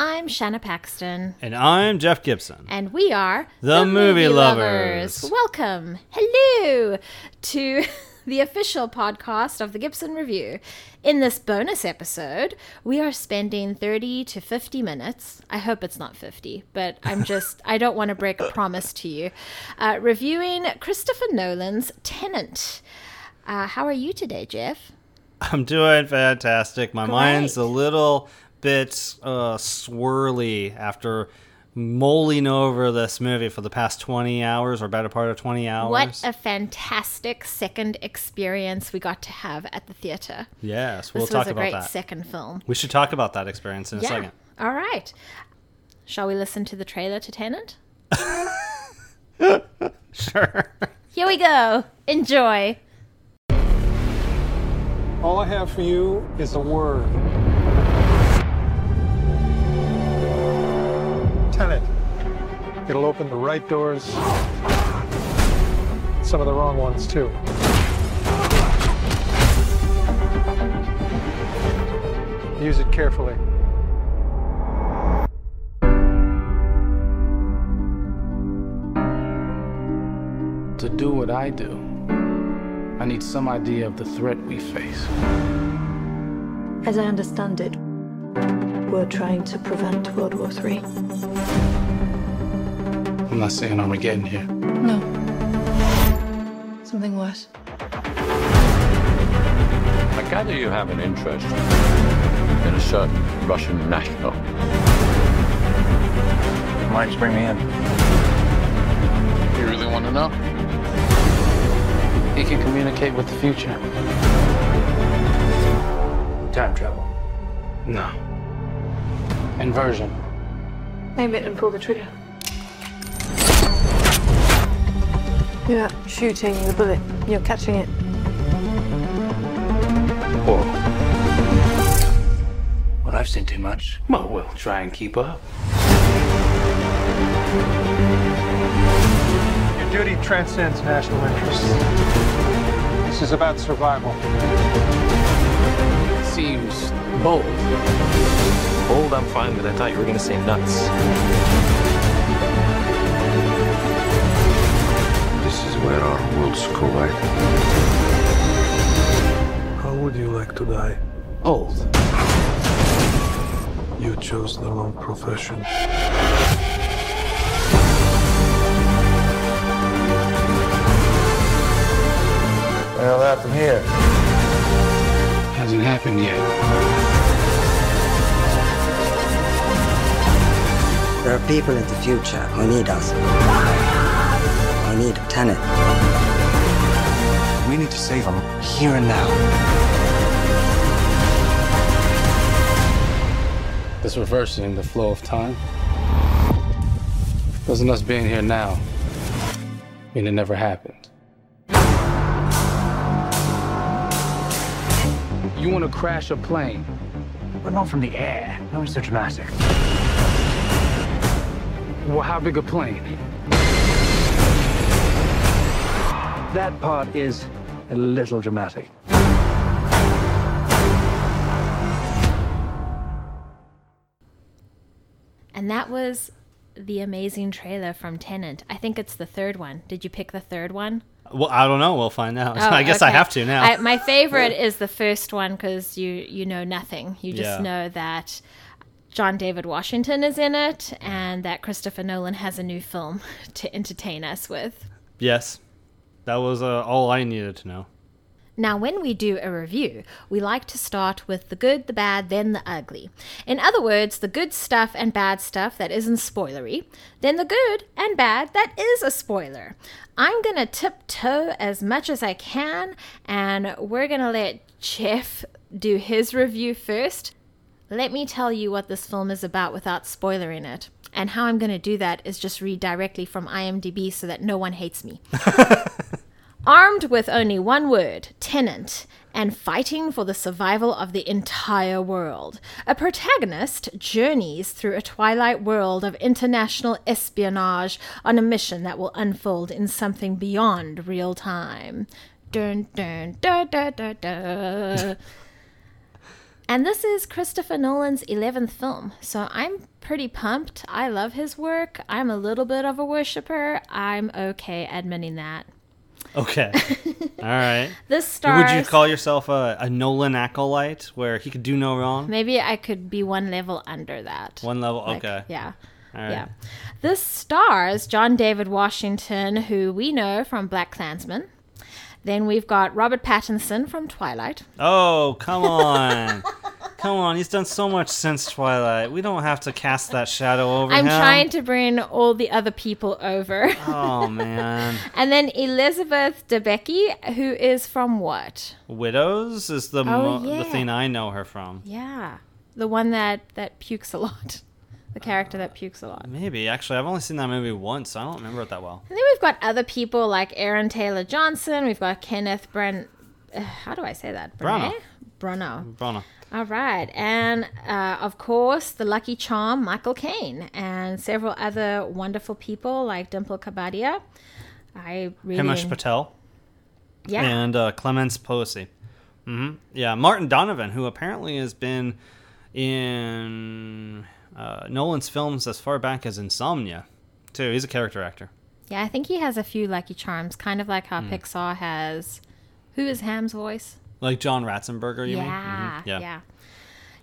I'm Shanna Paxton. And I'm Jeff Gibson. And we are The Movie Lovers. Welcome. Hello to the official podcast of the Gibson Review. In this bonus episode, we are spending 30 to 50 minutes. I hope it's not 50, but I'm just, I don't want to break a promise to you. Uh, reviewing Christopher Nolan's Tenet. Uh, how are you today, Jeff? I'm doing fantastic. My Great. mind's a little bit uh, swirly after mulling over this movie for the past 20 hours or better part of 20 hours. What a fantastic second experience we got to have at the theater. yes, we'll this talk was a about great that. second film. we should talk about that experience in a second. All right. Shall we listen to the trailer to Tenet? Sure. Here we go. Enjoy. All I have for you is a word. Tenet. It'll open the right doors, some of the wrong ones, too. Use it carefully. To do what I do, I need some idea of the threat we face. As I understand it, we're trying to prevent World War III. I'm not saying Armageddon here. No. Something worse. I gather you have an interest in a certain Russian national. Might just bring me in. You really want to know? He can communicate with the future. Time travel. No. Inversion. Aim it and pull the trigger. You're not shooting the bullet, you're catching it. Whoa. Well, I've seen too much. Well, we'll try and keep up. Your duty transcends national interests. This is about survival. Seems bold. Old, I'm fine with. I thought you were gonna say nuts. This is where our worlds collide. How would you like to die? Old. You chose the wrong profession. Well, that from here. Hasn't happened yet. There are people in the future who need us. Who need Tenet. We need to save them here and now. This reversing the flow of time. Doesn't us being here now mean it never happened? You want to crash a plane? But not from the air. No, it's so dramatic. Well, how big a plane? That part is a little dramatic. And that was the amazing trailer from Tenet. I think it's the third one. Did you pick the third one? Well, I don't know. We'll find out. Oh, I guess I have to now. I, my favorite is the first one because you you know nothing. You just Yeah. know that John David Washington is in it and that Christopher Nolan has a new film to entertain us with. yes. That was uh, all I needed to know. Now, when we do a review, we like to start with the good, the bad, then the ugly. In other words, the good stuff and bad stuff that isn't spoilery, then the good and bad that is a spoiler. I'm going to tiptoe as much as I can, and we're going to let Jeff do his review first. Let me tell you what this film is about without spoiling it. And how I'm going to do that is just read directly from IMDb so that no one hates me. Armed with only one word, tenet, and fighting for the survival of the entire world, a protagonist journeys through a twilight world of international espionage on a mission that will unfold in something beyond real time. Dun dun dun dun dun dun. And this is Christopher Nolan's 11th film, so I'm pretty pumped. I love his work. I'm a little bit of a worshiper. I'm okay admitting that. Okay. All right. This stars. Would you call yourself a, a Nolan acolyte where he could do no wrong? Maybe I could be one level under that. One level? Like, okay. Yeah. Right. Yeah. This stars John David Washington, who we know from Black Klansman. Then we've got Robert Pattinson from Twilight. Oh, come on. come on. He's done so much since Twilight. We don't have to cast that shadow over him. I'm him. trying to bring all the other people over. Oh, man. and then Elizabeth Debicki, who is from what? Widows is the, Oh, mo- the thing I know her from. Yeah. The one that, that pukes a lot. The character that pukes a lot. Maybe. Actually, I've only seen that movie once. So I don't remember it that well. And then we've got other people like Aaron Taylor Johnson. We've got Kenneth Brent. Uh, how do I say that? Branagh. Bruno. Brona. All right. And uh, of course, the lucky charm, Michael Caine, and several other wonderful people like Dimple Kapadia. I really. Himesh Patel. Yeah. And uh, Clémence Poésy. hmm Yeah, Martin Donovan, who apparently has been in uh, Nolan's films as far back as Insomnia, too. He's a character actor. yeah, I think he has a few lucky charms, kind of like how Hmm. Pixar has. Who is Hamm's voice? Like John Ratzenberger, you mean? yeah, Mhm, Yeah. yeah.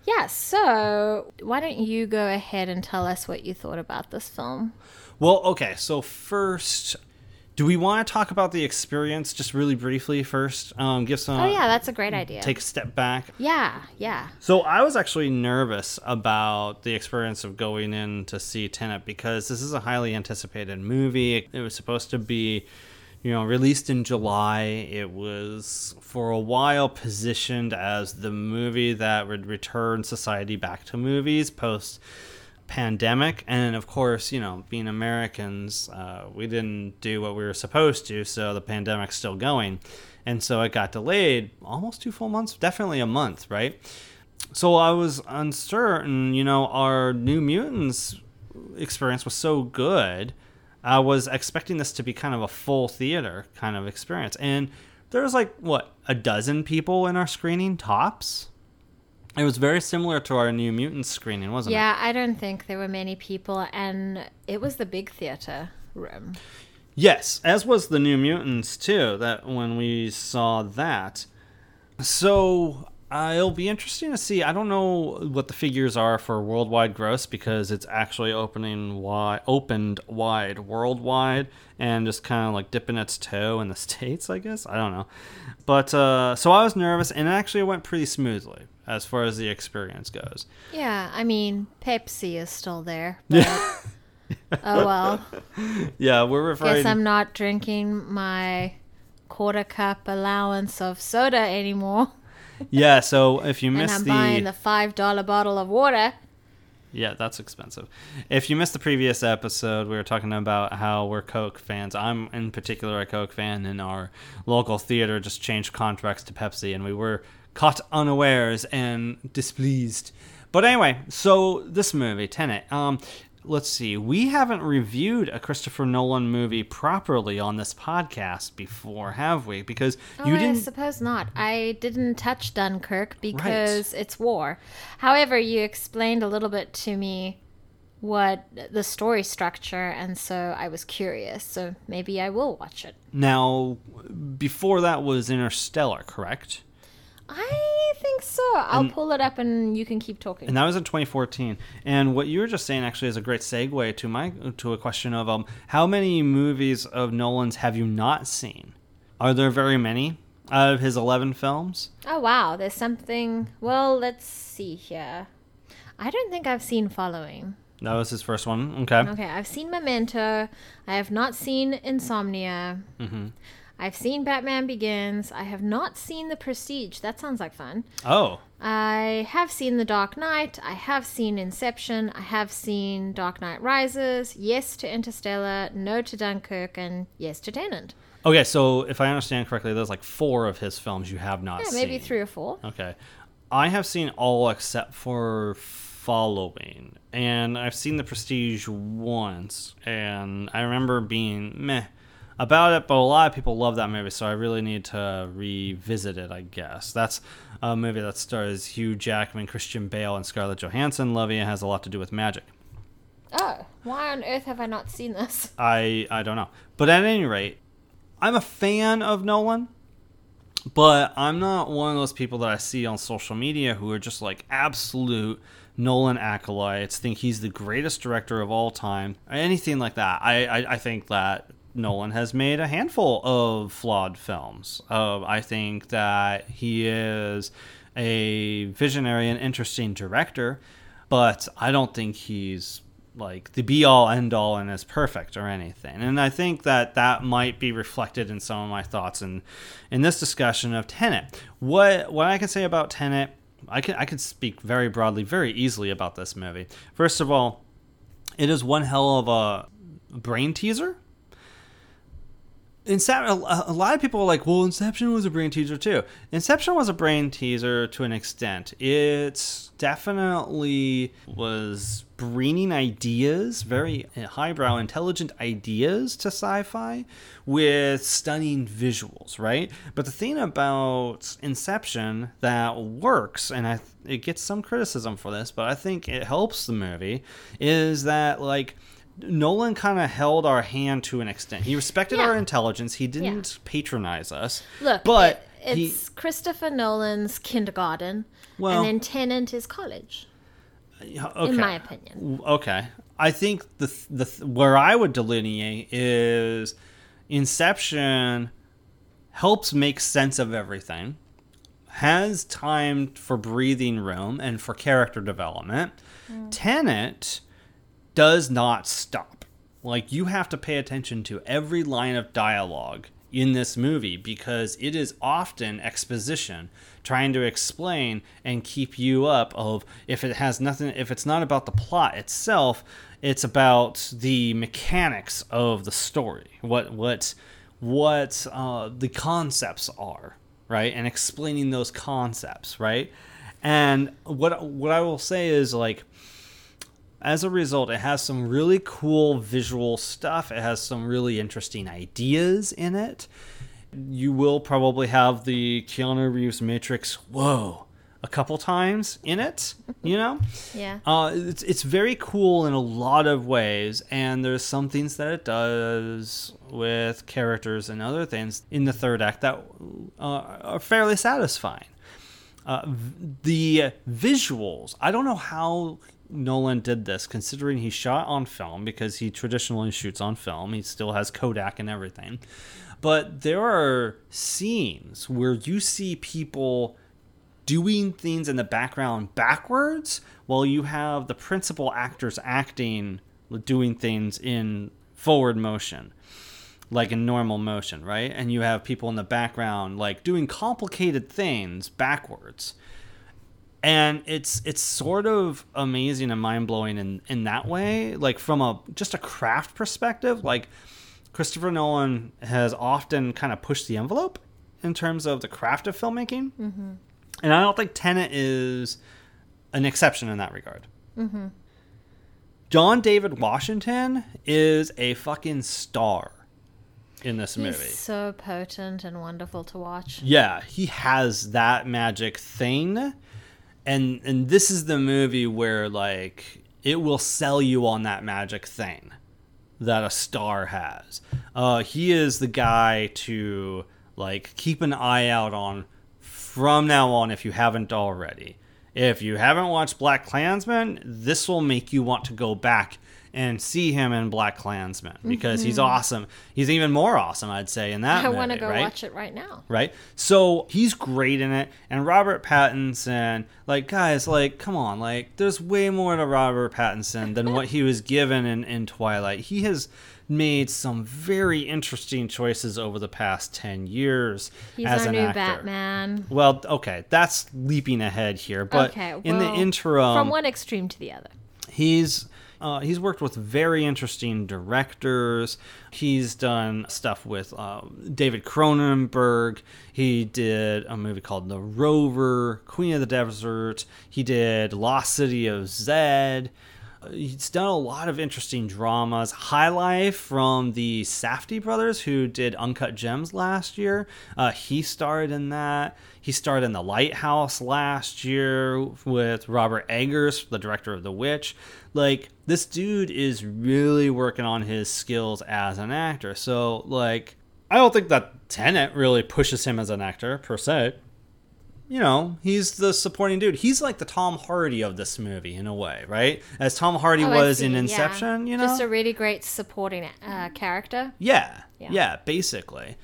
Yeah, so why don't you go ahead and tell us what you thought about this film? Well, okay, so first, do we want to talk about the experience just really briefly first? Um, give some. oh, yeah, that's a great idea. Take a step back. yeah, yeah. So I was actually nervous about the experience of going in to see Tenet because this is a highly anticipated movie. It was supposed to be, you know, released in July. It was for a while positioned as the movie that would return society back to movies post pandemic and of course you know being americans uh, we didn't do what we were supposed to so the pandemic's still going and so it got delayed almost two full months definitely a month right so I was uncertain. You know, our New Mutants experience was so good. I was expecting this to be kind of a full theater kind of experience, and there was like what a dozen people in our screening tops. It was very similar to our New Mutants screening, wasn't it? Yeah, I don't think there were many people, and it was the big theater room. Yes, as was the New Mutants too. That when we saw that, so uh, it'll be interesting to see. I don't know what the figures are for worldwide gross because it's actually opening wide, opened wide worldwide, and just kind of like dipping its toe in the states. I guess I don't know, but uh, so I was nervous, and actually it actually went pretty smoothly as far as the experience goes. Yeah, I mean, Pepsi is still there. But oh well. Yeah, we're referring. Guess I'm not drinking my quarter cup allowance of soda anymore. Yeah, so if you I'm the buying the five dollar bottle of water. Yeah, that's expensive. If you missed the previous episode, we were talking about how we're Coke fans. I'm in particular a Coke fan, and our local theater just changed contracts to Pepsi, and we were caught unawares and displeased. But anyway, so this movie, Tenet. Um, let's see. We haven't reviewed a Christopher Nolan movie properly on this podcast before, have we? Because Oh, you I didn't. I suppose not. I didn't touch Dunkirk because it's war. However, you explained a little bit to me what the story structure, and so I was curious. So maybe I will watch it. Now, before that was Interstellar, correct? I think so. I'll And- pull it up, and you can keep talking. And that was in 2014. And what you were just saying actually is a great segue to my to a question of um how many movies of Nolan's have you not seen? Are there very many out of his 11 films? Oh wow, there's something. Well, let's see here. I don't think I've seen Following. That was his first one. Okay. Okay, I've seen Memento. I have not seen Insomnia. Mhm. I've seen Batman Begins. I have not seen The Prestige. That sounds like fun. Oh, I have seen The Dark Knight. I have seen Inception. I have seen Dark Knight Rises. Yes to Interstellar. No to Dunkirk. And yes to Tenet. okay. So if I understand correctly, there's like four of his films you have not Yeah, seen. maybe three or four. Okay. I have seen all except for Following. And I've seen The Prestige once. And I remember being meh about it, but a lot of people love that movie, so I really need to revisit it. I guess that's a movie that stars Hugh Jackman, Christian Bale, and Scarlett Johansson. Lovey has a lot to do with magic. Oh, why on earth have I not seen this? I I don't know, but at any rate, I'm a fan of Nolan. But I'm not one of those people that I see on social media who are just like absolute Nolan acolytes, think he's the greatest director of all time, or anything like that. I, I, I think that Nolan has made a handful of flawed films. Uh, I think that he is a visionary and interesting director, but I don't think he's like the be all end all and is perfect or anything. And I think that that might be reflected in some of my thoughts in in this discussion of Tenet. What what I can say about Tenet, I can I can speak very broadly, very easily about this movie. First of all, it is one hell of a brain teaser. Inception, a lot of people are like, well, Inception was a brain teaser too. Inception was a brain teaser to an extent. It definitely was bringing ideas, very highbrow, intelligent ideas to sci fi with stunning visuals, right? But the thing about Inception that works, and I, it gets some criticism for this, but I think it helps the movie, is that, like, Nolan kind of held our hand to an extent. He respected Yeah. our intelligence. He didn't Yeah. patronize us. Look, but it, he- it's Christopher Nolan's kindergarten, Well- and then Tenet is college, okay. in my opinion. Okay, I think the the where I would delineate is Inception helps make sense of everything, has time for breathing room and for character development. Mm. Tenet does not stop. Like you have to pay attention to every line of dialogue in this movie because it is often exposition trying to explain and keep you up of if it has nothing if it's not about the plot itself it's about the mechanics of the story. What what what uh, the concepts are right? And explaining those concepts right? And what what i will say is like as a result, it has some really cool visual stuff. It has some really interesting ideas in it. You will probably have the Keanu Reeves Matrix, whoa, a couple times in it, you know? Yeah. Uh, it's, it's very cool in a lot of ways, and there's some things that it does with characters and other things in the third act that uh, are fairly satisfying. Uh, v- the visuals, I don't know how Nolan did this, considering he shot on film because he traditionally shoots on film. He still has Kodak and everything. But there are scenes where you see people doing things in the background backwards while you have the principal actors acting doing things in forward motion like in normal motion right and you have people in the background like doing complicated things backwards and it's it's sort of amazing and mind-blowing in in that way like from a just a craft perspective like christopher nolan has often kind of pushed the envelope in terms of the craft of filmmaking Mm-hmm. and I don't think Tenet is an exception in that regard. Mm-hmm. John David Washington is a fucking star in this He's movie. so potent and wonderful to watch. Yeah, he has that magic thing. And and this is the movie where like it will sell you on that magic thing that a star has. Uh he is the guy to like keep an eye out on from now on if you haven't already. If you haven't watched Black Klansman, this will make you want to go back and see him in Black Klansman because he's Mhm. awesome. He's even more awesome, I'd say, in that I want to go right? watch it right now. right? So he's great in it, and Robert Pattinson, like guys, like come on, like there's way more to Robert Pattinson than what he was given in in Twilight. He has made some very interesting choices over the past ten years He's as our an new actor. Batman. Well, okay, that's leaping ahead here, but okay, in the well, interim, from one extreme to the other. He's uh, he's worked with very interesting directors. He's done stuff with uh, David Cronenberg. He did a movie called The Rover, Queen of the Desert. He did Lost City of Zed. He's done a lot of interesting dramas. High Life from the Safdie brothers, who did Uncut Gems last year. Uh, he starred in that. He starred in The Lighthouse last year with Robert Eggers, the director of The Witch. Like, this dude is really working on his skills as an actor. So, like, I don't think that Tenet really pushes him as an actor, per se you know, he's the supporting dude. He's like the Tom Hardy of this movie in a way, right? As Tom Hardy Oh, was in yeah. Inception, you know? Just a really great supporting uh, character. yeah, Yeah. yeah, basically.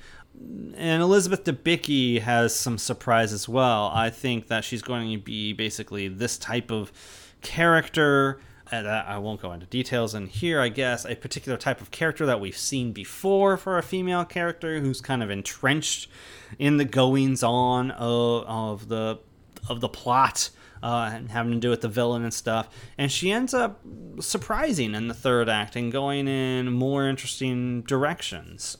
And Elizabeth Debicki has some surprise as well. I think that she's going to be basically this type of character. And I I won't go into details in here, I guess. A particular type of character that we've seen before for a female character who's kind of entrenched in the goings on of, of the of the plot uh, and having to do with the villain and stuff. And she ends up surprising in the third act and going in more interesting directions.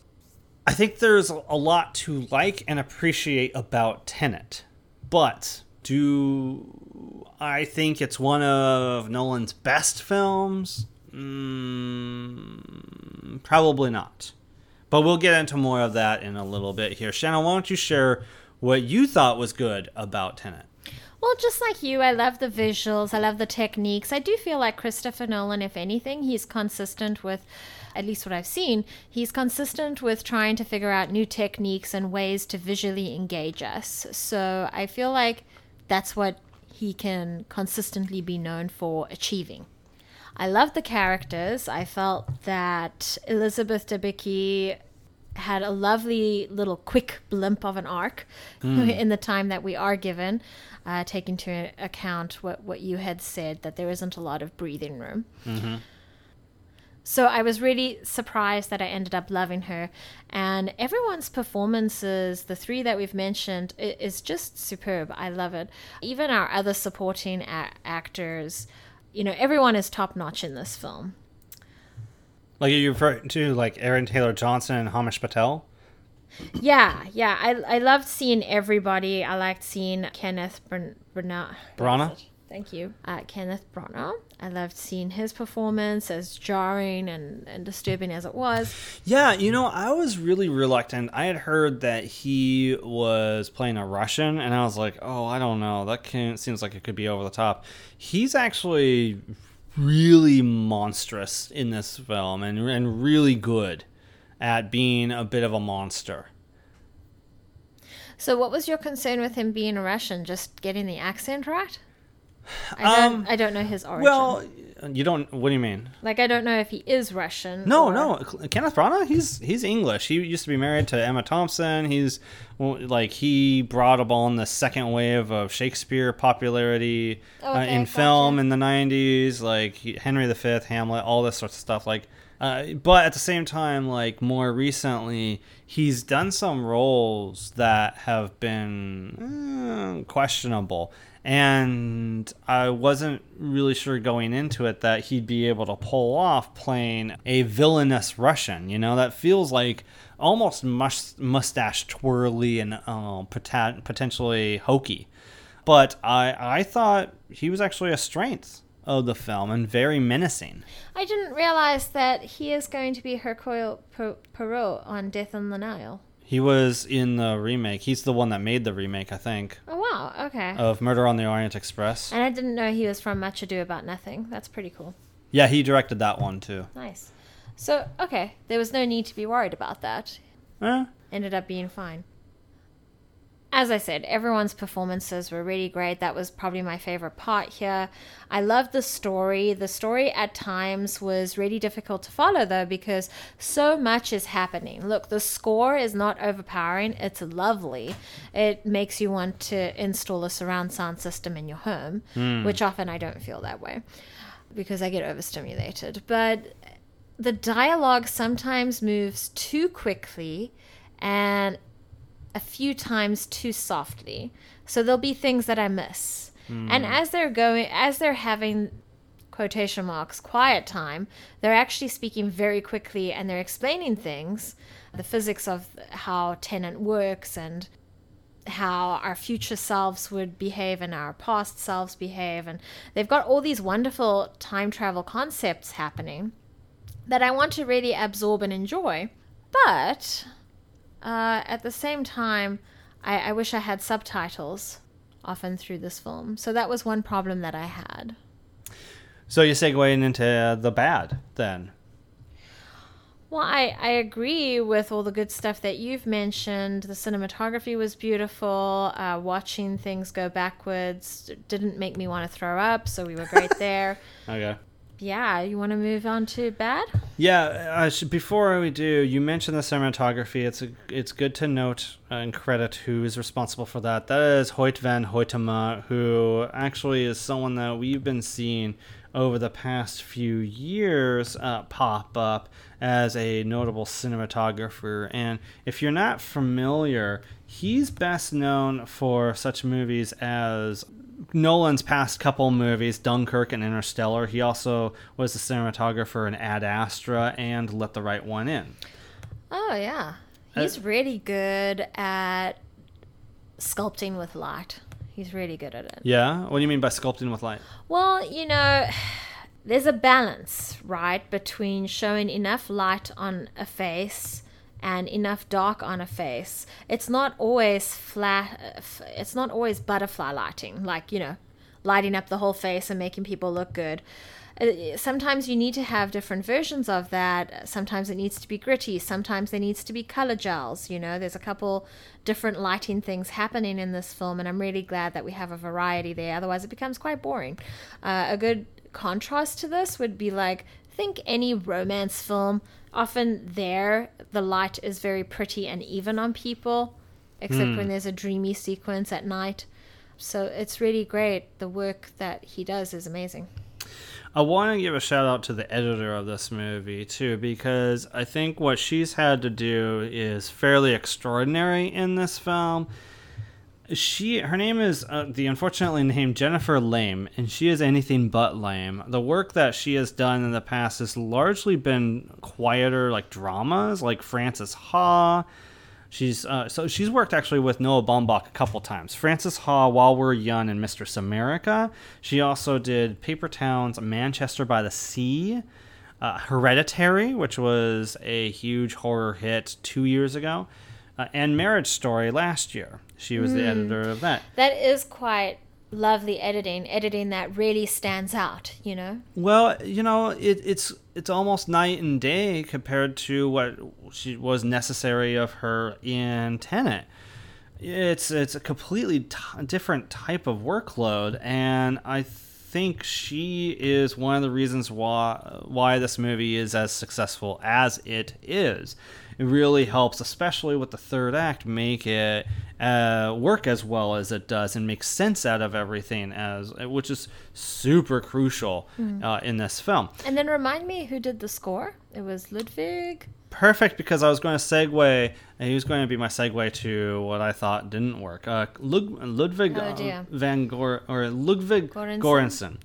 I think there's a lot to like and appreciate about Tenet, but do I think it's one of Nolan's best films? Mm, probably not. But we'll get into more of that in a little bit here. Shanna, why don't you share what you thought was good about Tenet? Well, just like you, I love the visuals. I love the techniques. I do feel like Christopher Nolan, if anything, he's consistent with, at least what I've seen, he's consistent with trying to figure out new techniques and ways to visually engage us. So I feel like that's what he can consistently be known for achieving. I love the characters. I felt that Elizabeth Debicki had a lovely little quick blimp of an arc in the time that we are given, uh, take into account what, what you had said, that there isn't a lot of breathing room. So I was really surprised that I ended up loving her. And everyone's performances, the three that we've mentioned, is just superb. I love it. Even our other supporting a- actors, you know, everyone is top notch in this film. Like you refer to like Aaron Taylor Johnson and Hamish Patel? Yeah, yeah. I, I loved seeing everybody. I liked seeing Kenneth Bran- Branagh. Branagh? Thank you. Uh, Kenneth Branagh. I loved seeing his performance, as jarring and, and disturbing as it was. Yeah, you know, I was really reluctant. I had heard that he was playing a Russian, and I was like, oh, I don't know. That can, seems like it could be over the top. He's actually really monstrous in this film and, and really good at being a bit of a monster. So, what was your concern with him being a Russian? Just getting the accent right? I don't. I don't know his origin. Um, Well, you don't. What do you mean? like I don't know if he is Russian. No, or- no. Kenneth Branagh, he's he's English. He used to be married to Emma Thompson. He's like he brought on the second wave of Shakespeare popularity uh, in gotcha. film in the '90s, like he- Henry V, Hamlet, all this sorts of stuff. Like, uh, but at the same time, like more recently, he's done some roles that have been eh, questionable. And I wasn't really sure going into it that he'd be able to pull off playing a villainous Russian. You know, that feels like almost mus- mustache twirly and uh, pota- potentially hokey. But I, I thought he was actually a strength of the film and very menacing. I didn't realize that he is going to be Hercule Poirot on Death on the Nile. He was in the remake. He's the one that made the remake, I think, Oh wow. Okay. of Murder on the Orient Express. and I didn't know he was from Much Ado About Nothing. That's pretty cool. Yeah, he directed that one too. Nice. So okay, there was no need to be worried about that. Eh, ended up being fine. As I said, everyone's performances were really great. That was probably my favorite part here. I loved the story. The story at times was really difficult to follow, though, because so much is happening. Look, the score is not overpowering, it's lovely. It makes you want to install a surround sound system in your home, hmm. which often I don't feel that way because I get overstimulated. But the dialogue sometimes moves too quickly and a few times too softly. So there'll be things that I miss. And hmm. as they're going as they're having quotation marks quiet time, they're actually speaking very quickly and they're explaining things, the physics of how tenet works and how our future selves would behave and our past selves behave. And they've got all these wonderful time travel concepts happening that I want to really absorb and enjoy. But uh, at the same time, I, I wish I had subtitles often through this film. So that was one problem that I had. So you're segueing into the bad then. Well, I, I agree with all the good stuff that you've mentioned. The cinematography was beautiful. Uh, watching things go backwards didn't make me want to throw up, so we were great there. Okay. Yeah, you want to move on to bad? Yeah, uh, sh- before we do, you mentioned the cinematography. It's a, it's good to note and credit who is responsible for that. That is Hoyt van Hoytema, who actually is someone that we've been seeing over the past few years uh, pop up as a notable cinematographer. And if you're not familiar, he's best known for such movies as Nolan's past couple movies, Dunkirk and Interstellar. He also was the cinematographer in Ad Astra and Let the Right One In. Oh, yeah. He's uh, really good at sculpting with light. He's really good at it. Yeah? What do you mean by sculpting with light? Well, you know, there's a balance, right, between showing enough light on a face and enough dark on a face. It's not always flat, it's not always butterfly lighting, like, you know, lighting up the whole face and making people look good. Uh, sometimes you need to have different versions of that. Sometimes it needs to be gritty. Sometimes there needs to be color gels. You know, there's a couple different lighting things happening in this film, and I'm really glad that we have a variety there. Otherwise, it becomes quite boring. Uh, a good contrast to this would be like think any romance film often there the light is very pretty and even on people except mm. when there's a dreamy sequence at night so it's really great the work that he does is amazing I want to give a shout out to the editor of this movie too, because I think what she's had to do is fairly extraordinary in this film. She, her name is uh, the unfortunately named Jennifer Lame, and she is anything but lame. The work that she has done in the past has largely been quieter, like dramas, like Frances Ha She's uh, so she's worked actually with Noah Baumbach a couple times. Frances Ha, While We're Young, and Mistress America. She also did Paper Towns, Manchester by the Sea, uh, Hereditary, which was a huge horror hit two years ago, uh, and Marriage Story last year. She was mm. the hmm. editor of that. That is quite lovely editing, editing that really stands out, you know? Well, you know, it, it's it's almost night and day compared to what she was necessary of her in Tenet. It's it's a completely t- different type of workload, and I think she is one of the reasons why why this movie is as successful as it is it really helps, especially with the third act, make it uh, work as well as it does and make sense out of everything, as which is super crucial mm. uh, in this film. And then remind me who did the score? It was Ludwig. Perfect, because I was going to segue. And he was going to be my segue to what I thought didn't work. Uh, Lud- Ludwig oh, van Gor or Ludwig Göransson.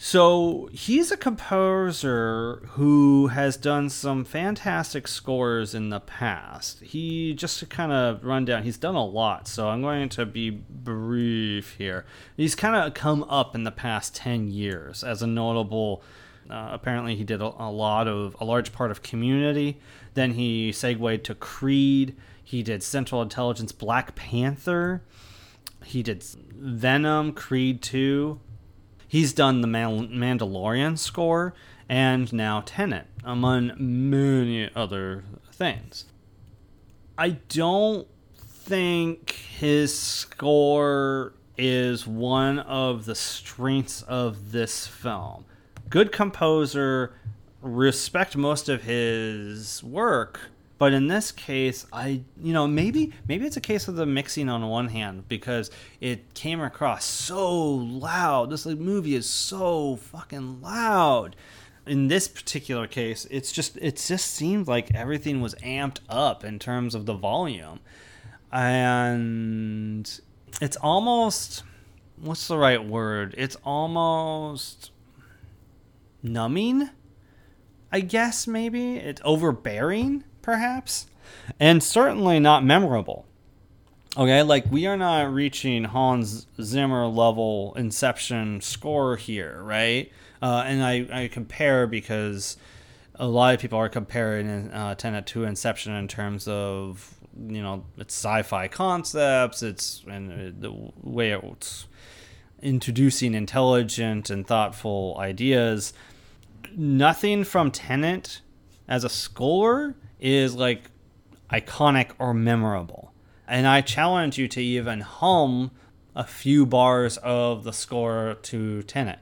So he's a composer who has done some fantastic scores in the past. He just to kind of run down, he's done a lot. So I'm going to be brief here. He's kind of come up in the past ten years as a notable. Uh, apparently, he did a, a lot of a large part of Community. Then he segued to Creed. He did Central Intelligence, Black Panther. He did Venom, Creed 2, He's done the Mandalorian score and now Tenet, among many other things. I don't think his score is one of the strengths of this film. Good composer, respect most of his work, but in this case, I you know maybe maybe it's a case of the mixing on one hand because it came across so loud. This like, movie is so fucking loud. In this particular case, it's just it just seemed like everything was amped up in terms of the volume, and it's almost what's the right word? It's almost numbing. I guess maybe it's overbearing perhaps, and certainly not memorable. Okay, like we are not reaching Hans Zimmer level Inception score here, right? Uh, and I, I compare because a lot of people are comparing uh, Tenet to Inception in terms of you know its sci-fi concepts, its and uh, the way it's introducing intelligent and thoughtful ideas. Nothing from Tenet as a score is like iconic or memorable. And I challenge you to even hum a few bars of the score to Tenet.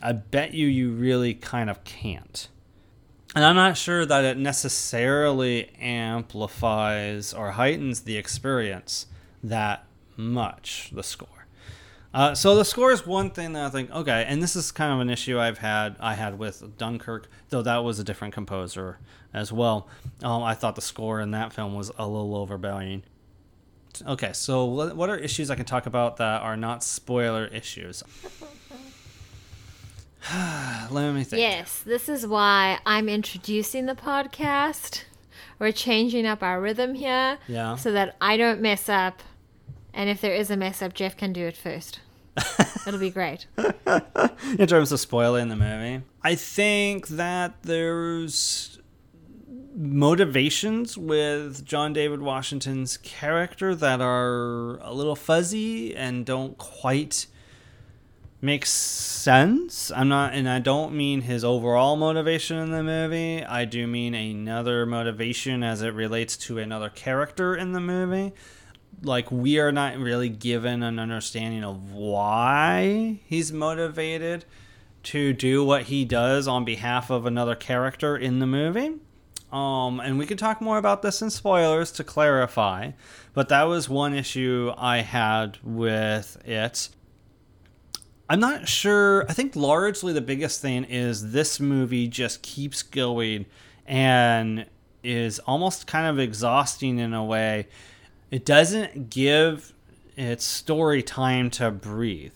I bet you you really kind of can't. And I'm not sure that it necessarily amplifies or heightens the experience that much, the score. Uh, so the score is one thing that I think okay, and this is kind of an issue I've had I had with Dunkirk, though that was a different composer as well. Um, I thought the score in that film was a little overbearing. Okay, so what are issues I can talk about that are not spoiler issues? Let me think. Yes, this is why I'm introducing the podcast. We're changing up our rhythm here. Yeah. So that I don't mess up. And if there is a mess up, Jeff can do it first. It'll be great. In terms of spoiling the movie, I think that there's motivations with John David Washington's character that are a little fuzzy and don't quite make sense. I'm not, and I don't mean his overall motivation in the movie. I do mean another motivation as it relates to another character in the movie. Like, we are not really given an understanding of why he's motivated to do what he does on behalf of another character in the movie. Um, and we could talk more about this in spoilers to clarify, but that was one issue I had with it. I'm not sure. I think largely the biggest thing is this movie just keeps going and is almost kind of exhausting in a way. It doesn't give its story time to breathe.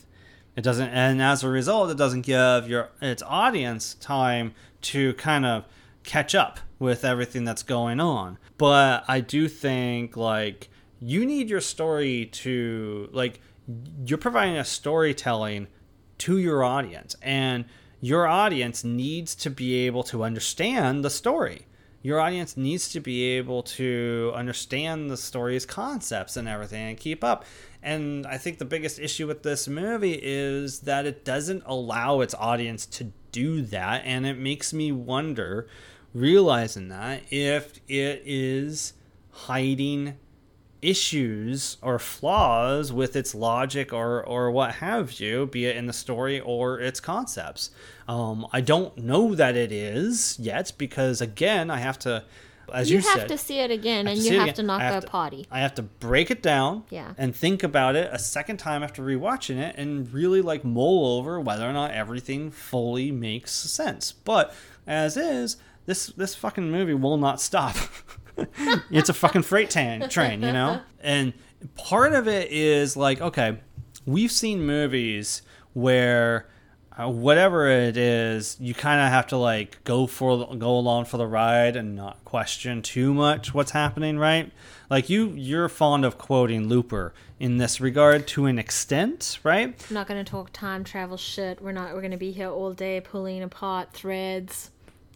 It doesn't, and as a result, it doesn't give your its audience time to kind of catch up with everything that's going on. But I do think like you need your story to like you're providing a storytelling to your audience and your audience needs to be able to understand the story. Your audience needs to be able to understand the story's concepts and everything and keep up. And I think the biggest issue with this movie is that it doesn't allow its audience to do that. And it makes me wonder realizing that if it is hiding issues or flaws with its logic or or what have you, be it in the story or its concepts. Um, I don't know that it is yet because again, I have to, as you, you have said, to see it again, and you have again. to knock have a to- potty. I have to break it down Yeah. and think about it a second time after rewatching it and really like mull over whether or not everything fully makes sense. But as is, this this fucking movie will not stop. it's a fucking freight tan- train, you know? And part of it is like, okay, we've seen movies where uh, whatever it is, you kind of have to like go for go along for the ride and not question too much what's happening, right? Like you you're fond of quoting Looper in this regard to an extent, right? I'm not going to talk time travel shit. We're not. We're going to be here all day pulling apart threads.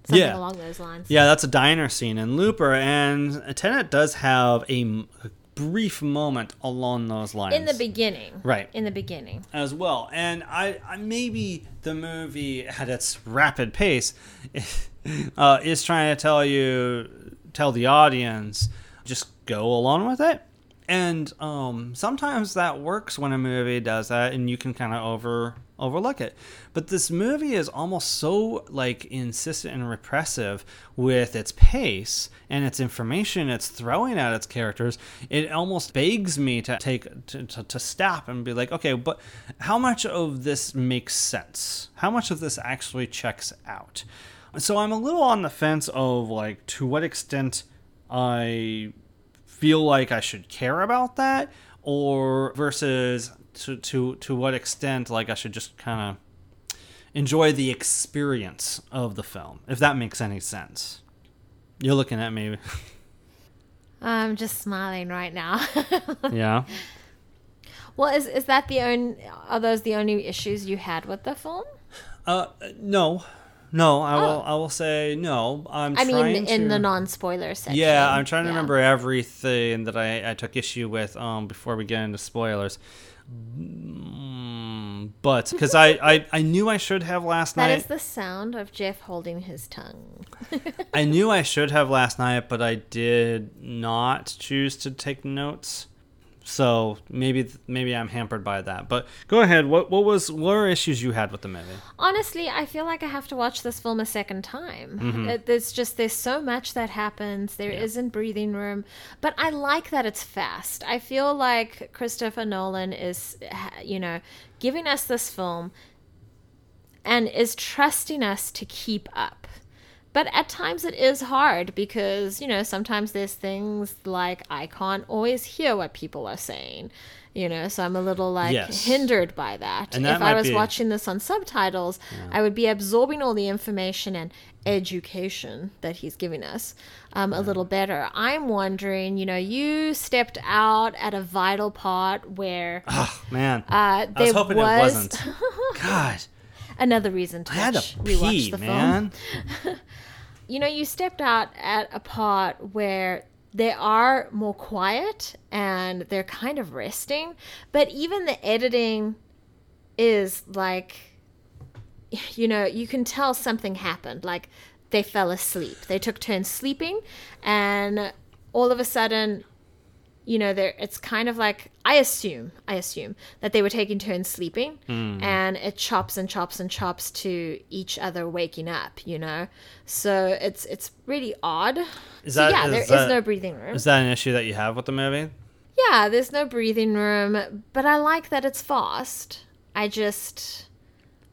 Something Yeah. along those lines. Yeah, that's a diner scene in Looper, and Tenet does have a brief moment along those lines In the beginning. Right. In the beginning. as well. And I, I maybe the movie at its rapid pace uh, is trying to tell you, tell the audience, just go along with it. And um, sometimes that works when a movie does that, and you can kind of over overlook it. But this movie is almost so like insistent and repressive with its pace and its information it's throwing at its characters. It almost begs me to take to, to, to stop and be like, okay, but how much of this makes sense? How much of this actually checks out? So I'm a little on the fence of like to what extent I feel like I should care about that or versus to to to what extent like I should just kind of enjoy the experience of the film if that makes any sense. You're looking at me. I'm just smiling right now. Yeah. well, is is that the only? Are those the only issues you had with the film? Uh, no, no. I will. I will say no. I'm. Oh. I mean, in to- the non-spoiler section. Yeah, I'm trying to Yeah. remember everything that I, I took issue with um before we get into spoilers. Mm, but because I, I I knew I should have last That night. is the sound of Jeff holding his tongue. I knew I should have last night, but I did not choose to take notes. So maybe maybe I'm hampered by that. But go ahead. What what was what were issues you had with the movie? Honestly, I feel like I have to watch this film a second time. Mhm. It, there's just there's so much that happens. There not breathing room, but I like that it's fast. I feel like Christopher Nolan is, you know, giving us this film and is trusting us to keep up. But at times it is hard because, you know, sometimes there's things like I can't always hear what people are saying. You know, so I'm a little like Yes. hindered by that. And that if I was be- watching this on subtitles, I would be absorbing all the information and education that he's giving us um, a little better. I'm wondering, you know, you stepped out at a vital part where Oh man, uh, I was there hoping was it wasn't. God, another reason to I had watch, to rewatch pee, the man. film. You know, you stepped out at a part where they are more quiet and they're kind of resting, but even the editing is like you know, you can tell something happened. Like they fell asleep. They took turns sleeping, and all of a sudden, you know, there it's kind of like I assume, I assume that they were taking turns sleeping, Hmm. and it chops and chops and chops to each other waking up. You know, so it's it's really odd. Is so that yeah, there is is that- no breathing room. Is that an issue that you have with the movie? Yeah, there's no breathing room, but I like that it's fast. I just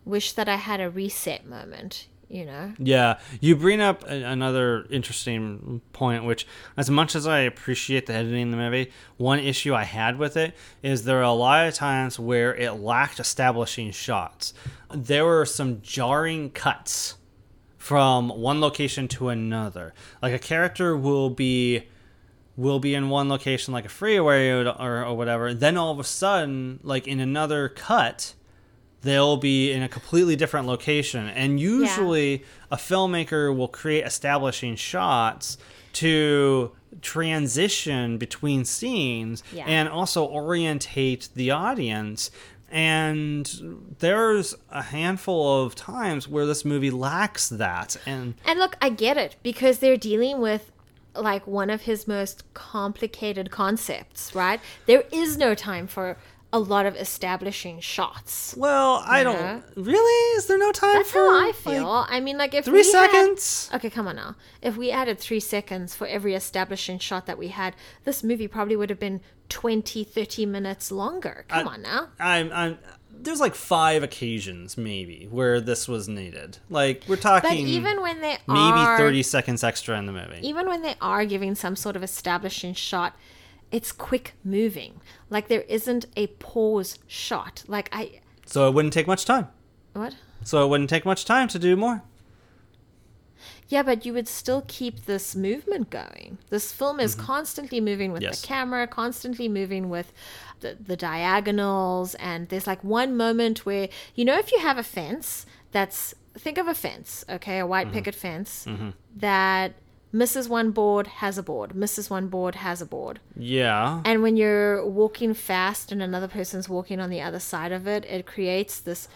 wish that I had a reset moment, you know? Yeah, you bring up a- another interesting point, which, as much as I appreciate the editing in the movie, one issue I had with it is there are a lot of times where it lacked establishing shots. There were some jarring cuts from one location to another. Like a character will be will be in one location like a freeway or, or, or whatever then all of a sudden like in another cut they'll be in a completely different location and usually a filmmaker will create establishing shots to transition between scenes Yeah. and also orientate the audience and there's a handful of times where this movie lacks that and And look, I get it because they're dealing with like one of his most complicated concepts, right? There is no time for a lot of establishing shots. well i don't really is there no time That's for how I like, feel. I mean, like if three we had- seconds? okay, come on now. If we added three seconds for every establishing shot that we had, this movie probably would have been 20, 30 minutes longer. Come on now. I'm, I'm there's like five occasions maybe where this was needed. Like we're talking But even when they are maybe are 30 seconds extra in the movie. even when they are giving some sort of establishing shot, it's quick moving. Like there isn't a pause shot. Like I So it wouldn't take much time. what? So it wouldn't take much time to do more. Yeah, but you would still keep this movement going. This film is constantly moving with Mm-hmm. Yes. the camera, constantly moving with the, the diagonals. And there's like one moment where, you know, if you have a fence that's, think of a fence, okay, a Mm-hmm. white picket fence that misses one board, has a board, misses one board, has a board. Yeah. And when you're walking fast and another person's walking on the other side of it, it creates this.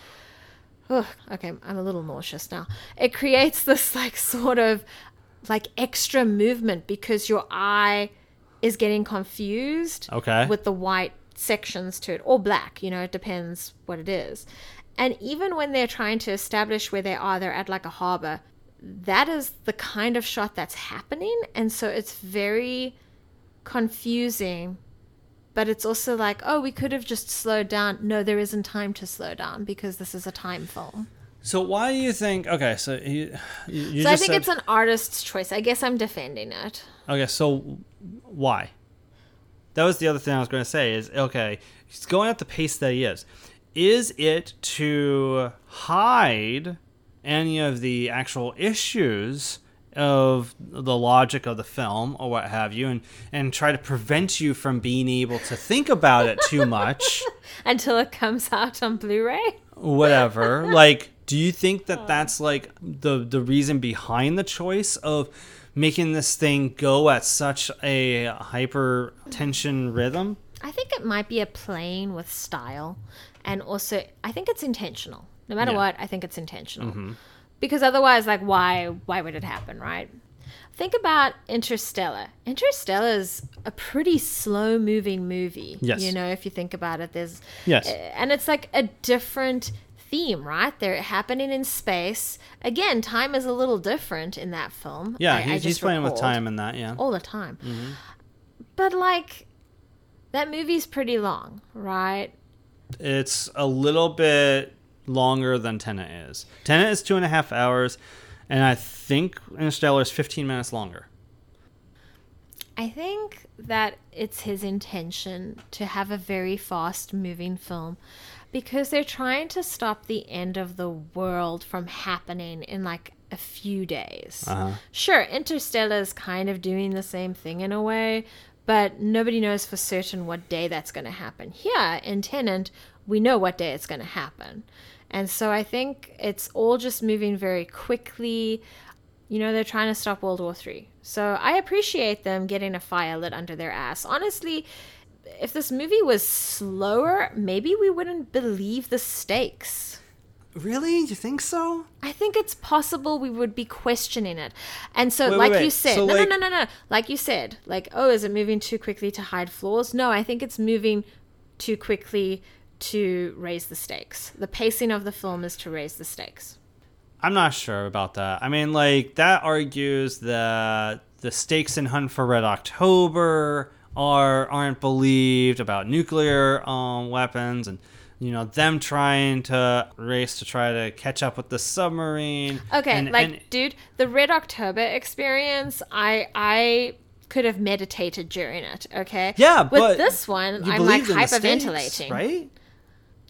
Ugh, okay, I'm a little nauseous now. It creates this like sort of like extra movement because your eye is getting confused Okay. with the white sections to it or black, you know, it depends what it is. And even when they're trying to establish where they are, they're at like a harbor. That is the kind of shot that's happening. And so it's very confusing but it's also like oh we could have just slowed down no there isn't time to slow down because this is a time film So why do you think? Okay, so you, you, so i think said, it's an artist's choice i guess i'm defending it Okay, so why? That was the other thing I was going to say is okay, he's going at the pace that he is. Is it to hide any of the actual issues of the logic of the film or what have you and and try to prevent you from being able to think about it too much Until it comes out on Blu-ray. whatever like do you think that oh. that's like the the reason behind the choice of making this thing go at such a hyper tension rhythm I think it might be a playing with style, and also I think it's intentional. No matter Yeah. what, I think it's intentional. Mm-hmm. Because otherwise, like, why why would it happen, right? Think about Interstellar. Interstellar is a pretty slow moving movie. Yes. You know, if you think about it, there's Yes. Eh, and it's like a different theme, right? They're happening in space. Again, time is a little different in that film. yeah I- I he's, he's playing with time in that yeah all the time. Mm-hmm. But like that movie's pretty long, right? it's a little bit longer than Tenet is. Tenet is two and a half hours, and I think Interstellar is 15 minutes longer. I think that it's his intention to have a very fast moving film because they're trying to stop the end of the world from happening in like a few days. Uh-huh. Sure, Interstellar is kind of doing the same thing in a way, but nobody knows for certain what day that's going to happen. Here in Tenet, we know what day it's going to happen. And so I think it's all just moving very quickly you know they're trying to stop world war three so i appreciate them getting a fire lit under their ass honestly if this movie was slower maybe we wouldn't believe the stakes Really? You think so? I think it's possible we would be questioning it. And so, wait, like wait. you said, So, no, like- no, no, no, no. Like you said, like, oh, is it moving too quickly to hide flaws? No, I think it's moving too quickly to raise the stakes. The pacing of the film is to raise the stakes. I'm not sure about that. I mean, like that argues that the stakes in Hunt for Red October are aren't believed about nuclear um, weapons and you know them trying to race to try to catch up with the submarine. Okay, and, like, and- dude, the Red October experience, I, I could have meditated during it. Okay. yeah, With but this one, I'm like the stakes, hyperventilating. right?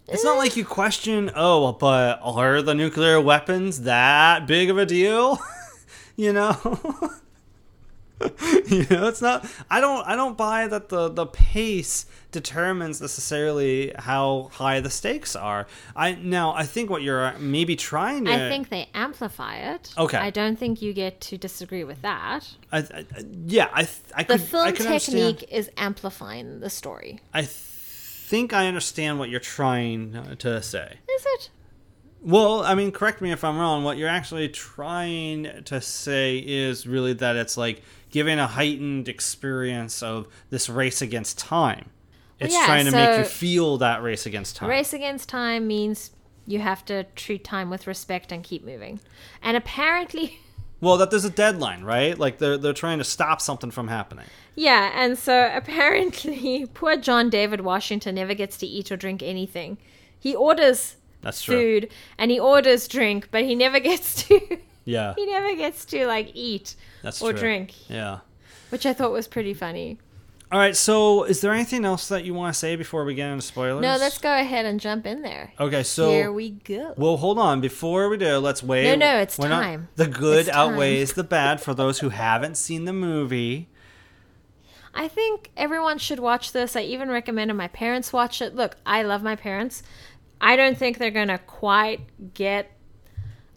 It's not like you question, oh, but are the nuclear weapons that big of a deal? you know? you know, it's not I don't I don't buy that the the pace determines necessarily how high the stakes are. I now I think what you're uh, maybe trying to I think they amplify it. Okay. I don't think you get to disagree with that. I, I, yeah, I th- I The could film I could understand- technique is amplifying the story. I think I understand what you're trying uh, to say. Is it? Well, I mean, correct me if I'm wrong. What you're actually trying to say is really that it's like giving a heightened experience of this race against time. It's yeah, trying to make you feel that race against time. Race against time means you have to treat time with respect and keep moving. And apparently, Well, that there's a deadline, right? Like they're they're trying to stop something from happening. yeah, and so apparently, poor John David Washington never gets to eat or drink anything. He orders That's true. food and he orders drink, but he never gets to. Yeah, he never gets to like eat that's or true. drink, Yeah. which I thought was pretty funny. All right. So, is there anything else that you want to say before we get into spoilers? No, let's go ahead and jump in there. Okay. So Here we go. Well, hold on. Before we do, let's wait. No, no, it's We're not- time. the good time. outweighs the bad for those who haven't seen the movie. I think everyone should watch this. I even recommended my parents watch it. Look, I love my parents. I don't think they're going to quite get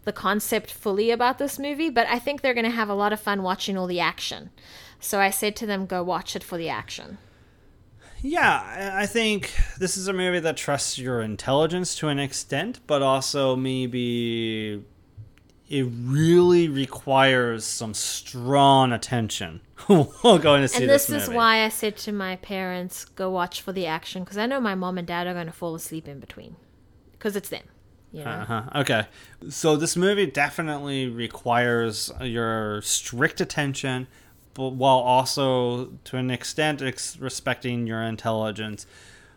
the concept fully about this movie, but I think they're going to have a lot of fun watching all the action. So I said to them, go watch it for the action. Yeah, I- think this is a movie that trusts your intelligence to an extent, but also maybe it really requires some strong attention while going to see and this, this, is why I said to my parents, go watch for the action, because I know my mom and dad are going to fall asleep in between. Because it's them. You know? Uh-huh. Okay. So this movie definitely requires your strict attention, but while also, to an extent, ex- respecting your intelligence.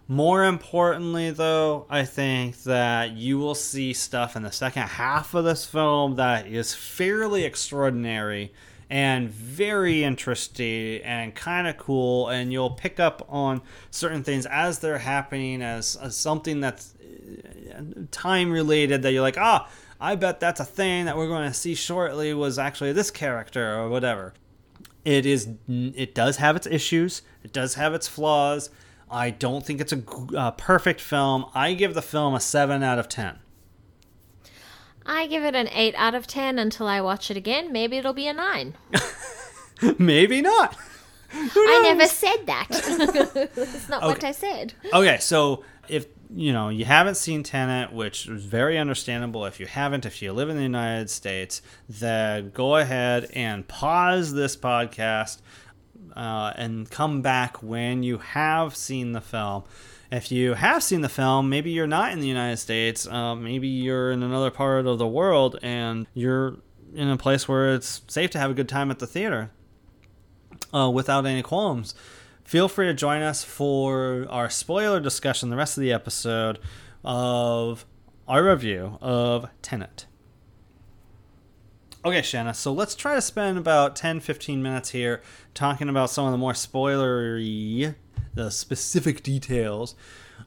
More importantly, though, I think that you will see stuff in the second half of this film that is fairly extraordinary and very interesting and kind of cool, and you'll pick up on certain things as they're happening as, as something that's time related that you're like, ah, I bet that's a thing that we're going to see shortly was actually this character or whatever. It is. It does have its issues. It does have its flaws. I don't think it's a uh, perfect film. I give the film a seven out of ten. I give it an 8 out of 10 until I watch it again. Maybe it'll be a 9. Maybe not. I never said that. That's not what I said. Okay, so if you know you haven't seen Tenet, which is very understandable if you haven't, if you live in the United States, then go ahead and pause this podcast uh, and come back when you have seen the film. If you have seen the film, maybe you're not in the United States, uh, maybe you're in another part of the world, and you're in a place where it's safe to have a good time at the theater uh, without any qualms. Feel free to join us for our spoiler discussion, the rest of the episode of our review of Tenet. Okay, Shanna, so let's try to spend about 10 15 minutes here talking about some of the more spoilery, the specific details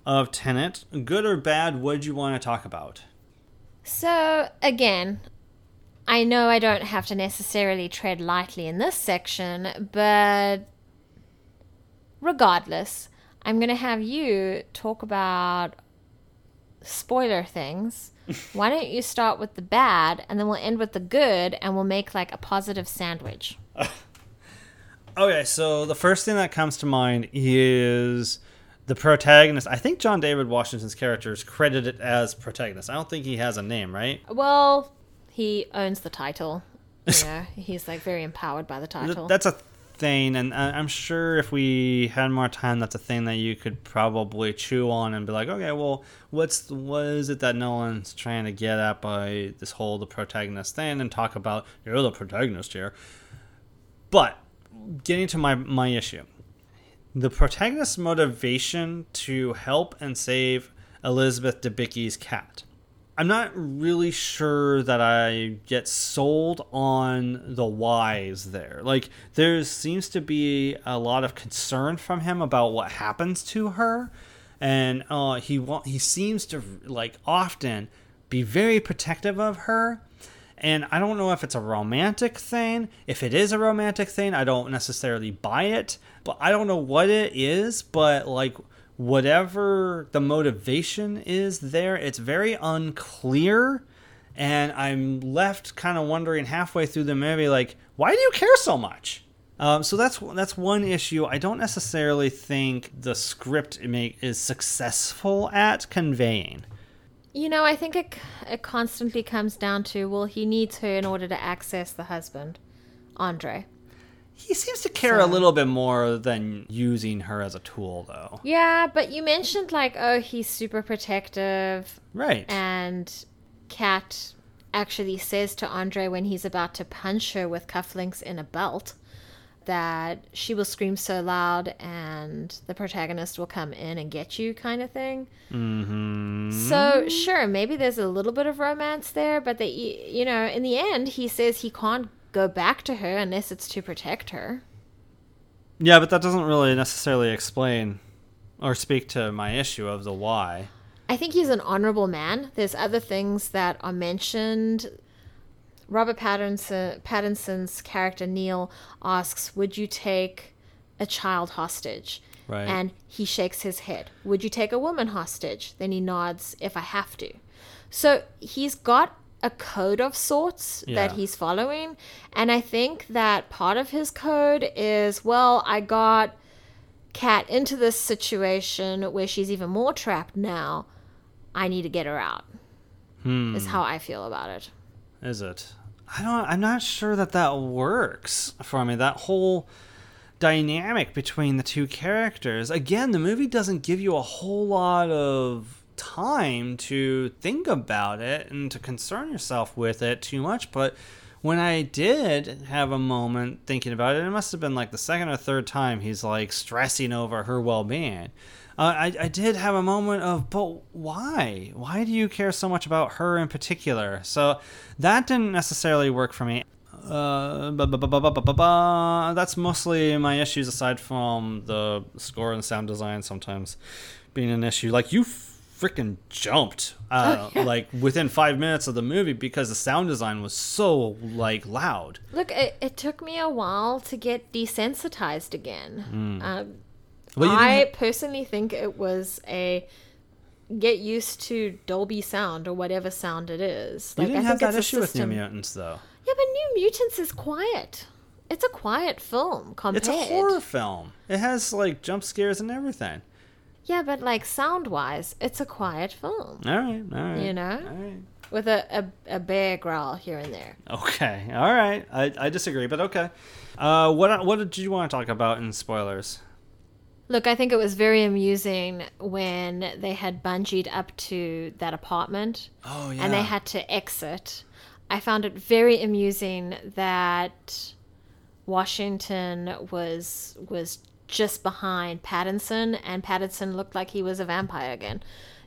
of Tenet. Good or bad, what do you want to talk about? So, again, I know I don't have to necessarily tread lightly in this section, but regardless, I'm going to have you talk about spoiler things. Why don't you start with the bad and then we'll end with the good and we'll make like a positive sandwich? Okay, so the first thing that comes to mind is the protagonist. I think John David Washington's character is credited as protagonist. I don't think he has a name, right? Well, he owns the title. You know, he's like very empowered by the title. That's a thing, and I- I'm sure if we had more time, that's a thing that you could probably chew on and be like, okay, well, what's what is it that Nolan's trying to get at by this whole the protagonist thing, and talk about you're the protagonist here. But getting to my my issue, the protagonist's motivation to help and save Elizabeth Debicki's Kat. I'm not really sure that I get sold on the whys there. Like there seems to be a lot of concern from him about what happens to her, and uh, he wa- he seems to like often be very protective of her. And I don't know if it's a romantic thing. If it is a romantic thing, I don't necessarily buy it. But I don't know what it is. But like whatever the motivation is there, it's very unclear. And I'm left kind of wondering halfway through the movie, like, why do you care so much? Um, so that's that's one issue. I don't necessarily think the script make, is successful at conveying. You know, I think it, it constantly comes down to well, he needs her in order to access the husband, Andre. He seems to care a little bit more than using her as a tool, though. Yeah, but you mentioned like, oh, he's super protective. Right. And Kat actually says to Andre when he's about to punch her with cufflinks in a belt that she will scream so loud and the protagonist will come in and get you kind of thing. Mm-hmm. So sure, maybe there's a little bit of romance there, but you you know, in the end, he says he can't go back to her unless it's to protect her. Yeah, but that doesn't really necessarily explain or speak to my issue of the why. I think he's an honorable man. There's other things that are mentioned. Robert Pattinson, Pattinson's character Neil asks, "Would you take a child hostage?" Right. And he shakes his head. "Would you take a woman hostage?" Then he nods, "If I have to." So he's got a code of sorts Yeah. that he's following, and I think that part of his code is, well, I got Kat into this situation where she's even more trapped now. I need to get her out. Hmm. Is how I feel about it. Is it? I don't. I'm not sure that that works for me. That whole dynamic between the two characters. Again, the movie doesn't give you a whole lot of time to think about it and to concern yourself with it too much. But when I did have a moment thinking about it, it must have been like the second or third time he's like stressing over her well being. Uh, I, I did have a moment of, but why? Why do you care so much about her in particular? So that didn't necessarily work for me. Uh, ba- ba- ba. that's mostly my issues aside from the score and sound design sometimes being an issue. Like you freaking jumped uh, Oh, yeah. like within five minutes of the movie because the sound design was so like loud. Look, it, it took me a while to get desensitized again. Mm. Um, Well, I personally think it was a get used to Dolby sound or whatever sound it is. You didn't I have that issue with New. Mutants though. Yeah, but New Mutants is quiet. It's a quiet film compared. It's a horror film. It has like jump scares and everything. Yeah, but like sound wise, it's a quiet film. All right, all right. You know, All right. with a, a a bear growl here and there. Okay, all right. I, I disagree, but okay. Uh, what what did you want to talk about in spoilers? Look, I think it was very amusing when they had bungeed up to that apartment. Oh, yeah. And they had to exit. I found it very amusing that Washington was was just behind Pattinson, and Pattinson looked like he was a vampire again.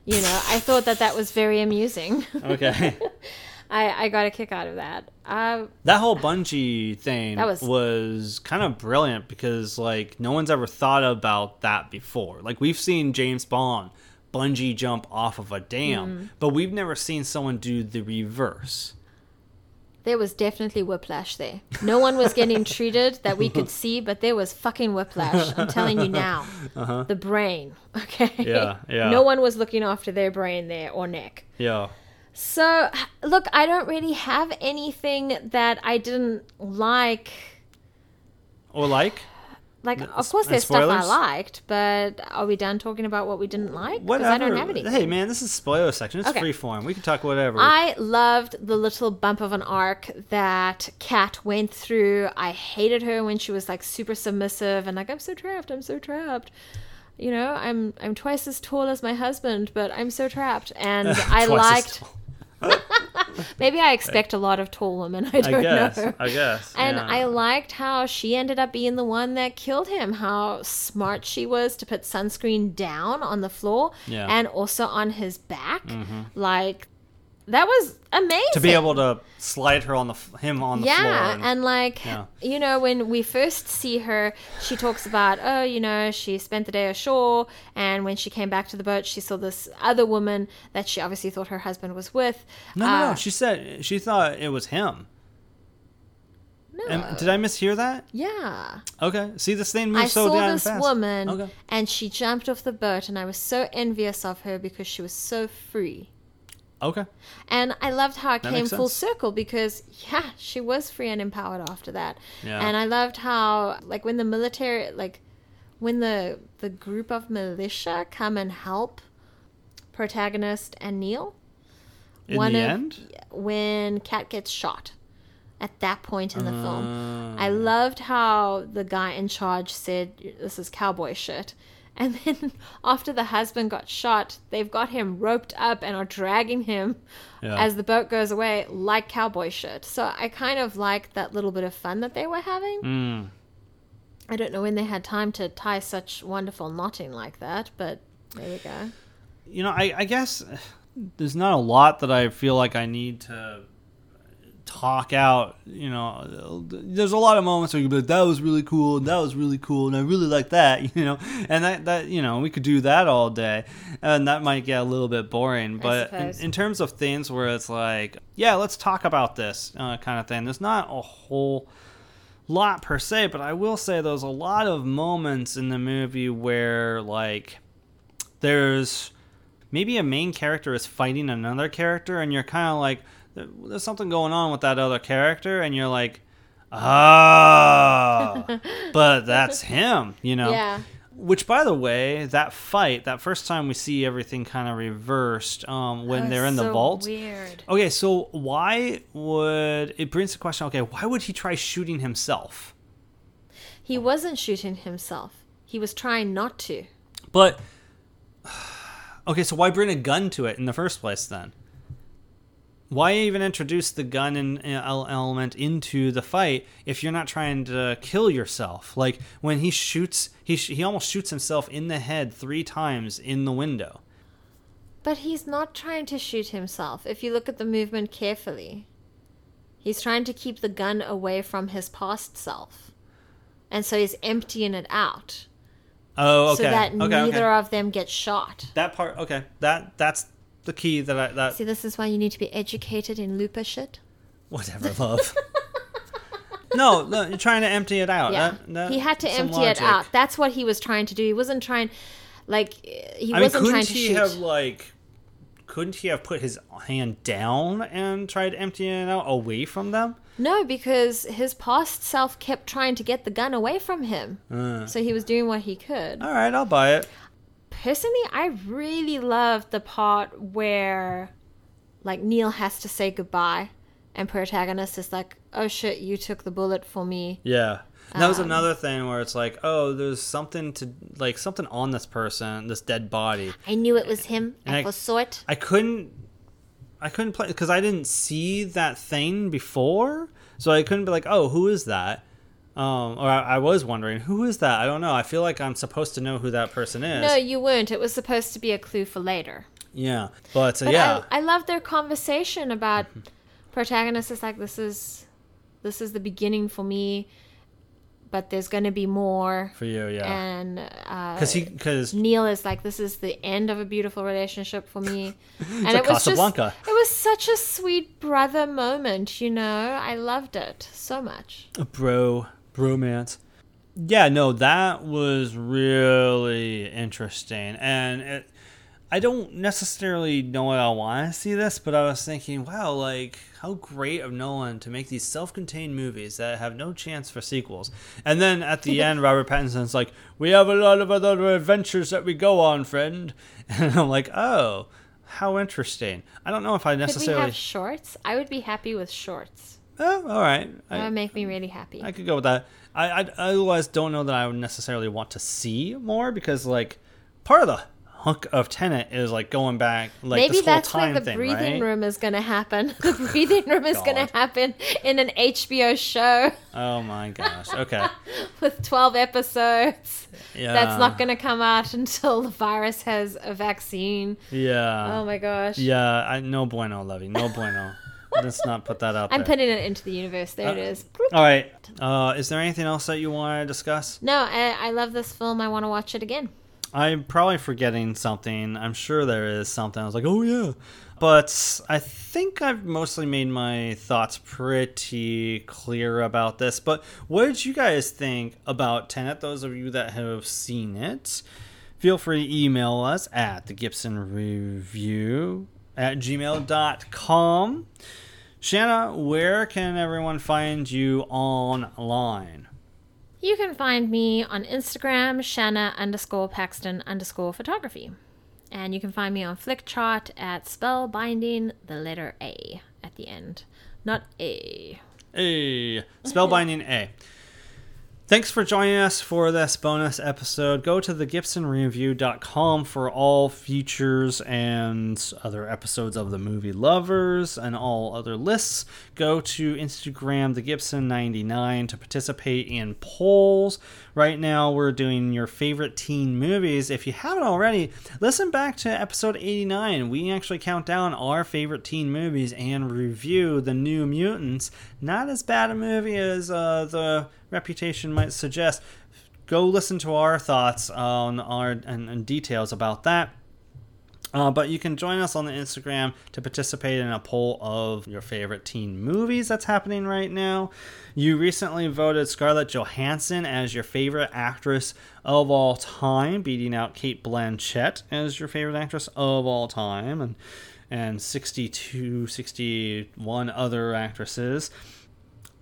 You know, I thought that that was very amusing. Okay. I I got a kick out of that. Uh, That whole bungee thing That was- was, kind of brilliant because like no one's ever thought about that before. Like we've seen James Bond bungee jump off of a dam, Mm. but we've never seen someone do the reverse. There was definitely whiplash there. No one was getting treated that we could see, but there was fucking whiplash. I'm telling you now. Uh-huh. The brain, okay? Yeah, yeah. No one was looking after their brain there or neck. Yeah. So, look, I don't really have anything that I didn't like. Or like Like, of course, and there's stuff I liked, but are we done talking about what we didn't like? Because. I don't have anything. Hey man, this is spoiler section. It's Okay. free form. We can talk whatever. I loved the little bump of an arc that Kat went through. I hated her when she was like super submissive and like I'm so trapped, I'm so trapped. You know, I'm I'm twice as tall as my husband, but I'm so trapped. And I liked maybe I expect a lot of tall women. I don't guess, know. I guess, And yeah. I liked how she ended up being the one that killed him. How smart she was to put sunscreen down on the floor Yeah. and also on his back. Mhm. Like that was amazing to be able to slide her on the him on the floor. yeah and, like yeah. you know when we first see her she talks about oh you know she spent the day ashore and when she came back to the boat she saw this other woman that she obviously thought her husband was with No, no, Uh, no. She said she thought it was him. no. Am- did I mishear that? yeah Okay. See, this thing moves I so saw damn this fast. woman Okay. and she jumped off the boat and I was so envious of her because she was so free. Okay. And I loved how it That came full circle because yeah, she was free and empowered after that. Yeah. And I loved how like when the military like when the the group of militia come and help protagonist and Neil In the end? when Kat gets shot at that point in the film. Uh. I loved how the guy in charge said, This is cowboy shit. And then after the husband got shot, they've got him roped up and are dragging him Yeah. as the boat goes away like cowboy shit. So I kind of liked that little bit of fun that they were having. Mm. I don't know when they had time to tie such wonderful knotting like that, but there we go. You know, I, I guess there's not a lot that I feel like I need to talk out. You know, there's a lot of moments where you be like, "That was really cool," and "That was really cool," and I really like that. You know, and that that you know we could do that all day, and that might get a little bit boring. But in, in terms of things where it's like, yeah, let's talk about this uh, kind of thing. There's not a whole lot per se, but I will say there's a lot of moments in the movie where like there's maybe a main character is fighting another character and you're kind of like "There- there's something going on with that other character and you're like ah but that's him you know Yeah. which by the way that fight that first time we see everything kind of reversed um, when they're was in the vault weird. okay so why would it brings the question okay why would he try shooting himself He wasn't shooting himself. He was trying not to. But okay, so why bring a gun to it in the first place then? Why even introduce the gun in, uh, element into the fight if you're not trying to kill yourself? Like when he shoots, he sh- he almost shoots himself in the head three times in the window. But he's not trying to shoot himself. If you look at the movement carefully, he's trying to keep the gun away from his past self. And so he's emptying it out. Oh, okay. so that okay, neither okay. of them get shot. that part. Okay, that that's the key that I that See, this is why you need to be educated in Looper shit. whatever love. no, no, you're trying to empty it out. Yeah, That- that- he had to some empty it out. That's what he was trying to do. He wasn't trying, like, he I mean, wasn't couldn't trying to he shoot. have like? Couldn't he have put his hand down and tried emptying it out away from them? No, because his past self kept trying to get the gun away from him. Uh. So he was doing what he could. All right, I'll buy it. Personally, I really loved the part where, like, Neil has to say goodbye, and protagonist is like, "Oh shit, you took the bullet for me." Yeah. And that was Um, another thing where it's like, oh, there's something to like something on this person, this dead body. I knew it was him. And I I- foresaw it. I couldn't I couldn't play because I didn't see that thing before, so I couldn't be like, oh, who is that? Um, or I, I was wondering who is that? I don't know. I feel like I'm supposed to know who that person is. No, you weren't. It was supposed to be a clue for later. yeah, but, uh, But yeah, I, I love their conversation about protagonist is like this is this is the beginning for me, but there's going to be more. for you, yeah, And uh, because he because Neil is like this is the end of a beautiful relationship for me, and it was Casablanca. just it was such a sweet brother moment. You know, I loved it so much. bro bromance. Yeah, no, that was really interesting, and it. I don't necessarily know what I want to see this, but I was thinking, wow, like how great of Nolan to make these self-contained movies that have no chance for sequels. And then at the end, Robert Pattinson's like, "We have a lot of other adventures that we go on, friend," and I'm like, oh, how interesting. I don't know if I Could we necessarily. have shorts? I would be happy with shorts. Oh, all right. That I- would make me really happy. I could go with that. I, I otherwise don't know that I would necessarily want to see more because like part of the hook of Tenet is like going back like Maybe this whole that's where time the thing, breathing right? room is going to happen. The breathing room is gonna happen in an HBO show Oh my gosh. Okay. with 12 episodes. Yeah. That's not going to come out until the virus has a vaccine. Yeah. Oh my gosh. Yeah. I no bueno, Levy. No bueno. Let's not put that out I'm there. putting it into the universe. There it is. All right. Uh, is there anything else that you want to discuss? No, I, I love this film. I want to watch it again. I'm probably forgetting something. I'm sure there is something. I was like, oh yeah. But I think I've mostly made my thoughts pretty clear about this. But what did you guys think about Tenet? Those of you that have seen it, feel free to email us at the Gibson Review at gmail.com. Shanna, where can everyone find you online? You can find me on Instagram, Shanna underscore Paxton underscore photography. And you can find me on Flickchart at spellbinding the letter A at the end. Not A. A spellbinding A. Thanks for joining us for this bonus episode. Go to thegibsonreview.com for all features and other episodes of the movie Lovers and all other lists. Go to Instagram thegibson99 to participate in polls. Right now we're doing your favorite teen movies. If you haven't already, listen back to episode 89. We actually count down our favorite teen movies and review The New Mutants. Not as bad a movie as uh, the reputation might suggest. Go listen to our thoughts on our and, and details about that. Uh, but you can join us on the Instagram to participate in a poll of your favorite teen movies that's happening right now. You recently voted Scarlett Johansson as your favorite actress of all time, beating out Cate Blanchett as your favorite actress of all time, and and 62, 61 other actresses.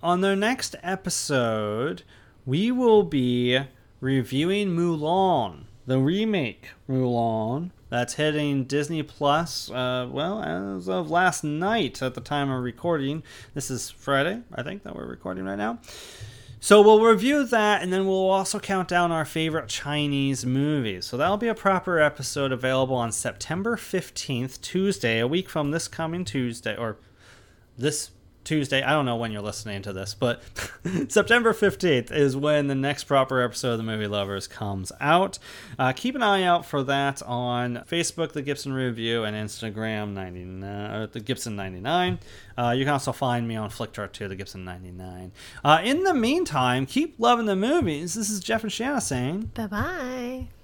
On the next episode, we will be reviewing Mulan, the remake Mulan that's hitting Disney Plus. Uh, well, as of last night at the time of recording, this is Friday, I think that we're recording right now. So we'll review that, and then we'll also count down our favorite Chinese movies. So that'll be a proper episode available on September fifteenth, Tuesday, a week from this coming Tuesday, or this Tuesday. I don't know when you're listening to this, but September 15th is when the next proper episode of the Movie Lovers comes out. Uh, keep an eye out for that on Facebook, The Gibson Review, and Instagram, 99, uh, The Gibson 99. Uh, you can also find me on Flickchart too, The Gibson 99. Uh, in the meantime, keep loving the movies. This is Jeff and Shanna saying Bye bye.